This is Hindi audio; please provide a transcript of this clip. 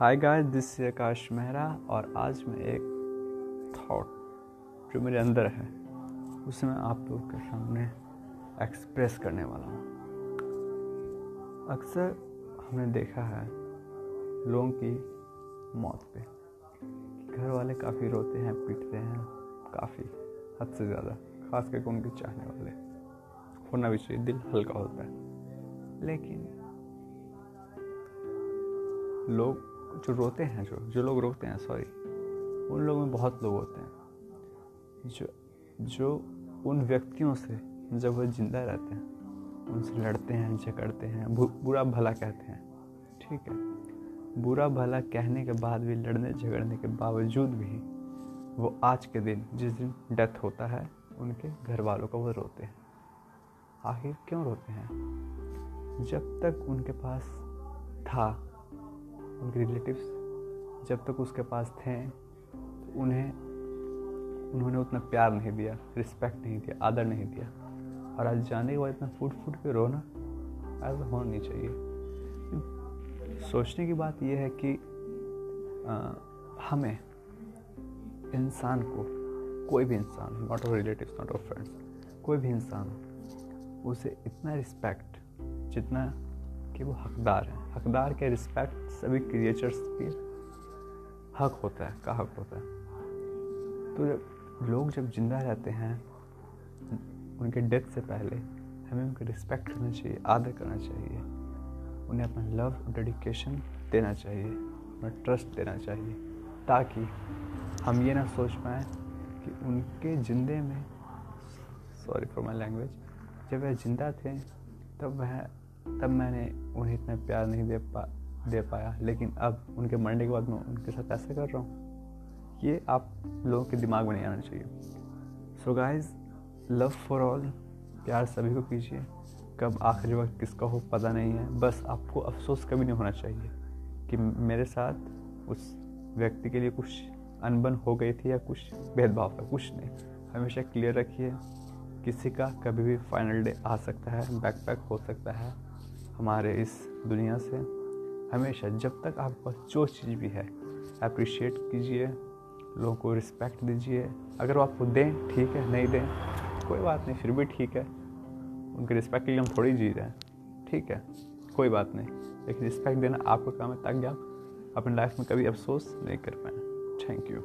Hi guys this is Akash Mehra और आज मैं एक थॉट जो मेरे अंदर है, उसे मैं आप लोगों के सामने एक्सप्रेस करने वाला हूँ। अक्सर हमने देखा है लोगों की मौत पे। घर वाले काफ़ी रोते हैं, पीटते हैं, काफ़ी हद से ज़्यादा खास करके उनके चाहने वाले। होना भी चाहिए, दिल हल्का होता है। लेकिन लोग जो रोते हैं, जो जो लोग रोते हैं सॉरी उन लोगों में बहुत लोग होते हैं। जो जो उन व्यक्तियों से जब वह ज़िंदा रहते हैं, उनसे लड़ते हैं झगड़ते हैं बुरा भला कहते हैं, ठीक है? बुरा भला कहने के बाद भी, लड़ने झगड़ने के बावजूद भी, वो आज के दिन, जिस दिन डेथ होता है, उनके घर वालों को वो रोते हैं। आखिर क्यों रोते हैं? जब तक उनके पास था उनके रिलेटिव्स जब तक उसके पास थे तो उन्हें उन्होंने उतना प्यार नहीं दिया रिस्पेक्ट नहीं दिया आदर नहीं दिया। और आज जाने के बाद इतना फूट फूट के रोना ऐसा होना नहीं चाहिए। सोचने की बात यह है कि आ, हमें इंसान को कोई भी इंसान not of relative not of friends कोई भी इंसान उसे इतना रिस्पेक्ट जितना कि वो हकदार है। हकदार के रिस्पेक्ट सभी क्रिएचर्स के हक होता है का हक होता है। तो जब लोग जब ज़िंदा रहते हैं, उनके डेथ से पहले हमें उनका रिस्पेक्ट करना चाहिए, आदर करना चाहिए। उन्हें अपना लव डेडिकेशन देना चाहिए, अपना ट्रस्ट देना चाहिए, ताकि हम ये ना सोच पाएँ कि उनके जिंदे में सॉरी फॉर माई लैंग्वेज जब वह ज़िंदा थे, तब वह तब मैंने उन्हें इतना प्यार नहीं दे पा, दे पाया। लेकिन अब उनके मरने के बाद मैं उनके साथ ऐसे कर रहा हूँ। ये आप लोगों के दिमाग में नहीं आना चाहिए। So guys love for all प्यार सभी को कीजिए। कब आखिरी वक्त किसका हो पता नहीं है। बस आपको अफसोस कभी नहीं होना चाहिए कि मेरे साथ उस व्यक्ति के लिए कुछ अनबन हो गई थी या कुछ भेदभाव था। कुछ नहीं। हमेशा क्लियर रखिए। किसी का कभी भी फाइनल डे आ सकता है बैक पैक हो सकता है। हमारे इस दुनिया से, हमेशा जब तक आपके पास जो चीज़ भी है अप्रिशिएट कीजिए, लोगों को रिस्पेक्ट दीजिए। अगर वो आपको दें, ठीक है, नहीं दें, कोई बात नहीं, फिर भी ठीक है। उनके रिस्पेक्ट के लिए हम थोड़ी जी रहे हैं, ठीक है, कोई बात नहीं। लेकिन रिस्पेक्ट देना आपका काम है, ताकि आप अपनी लाइफ में कभी अफसोस नहीं कर पाए। Thank you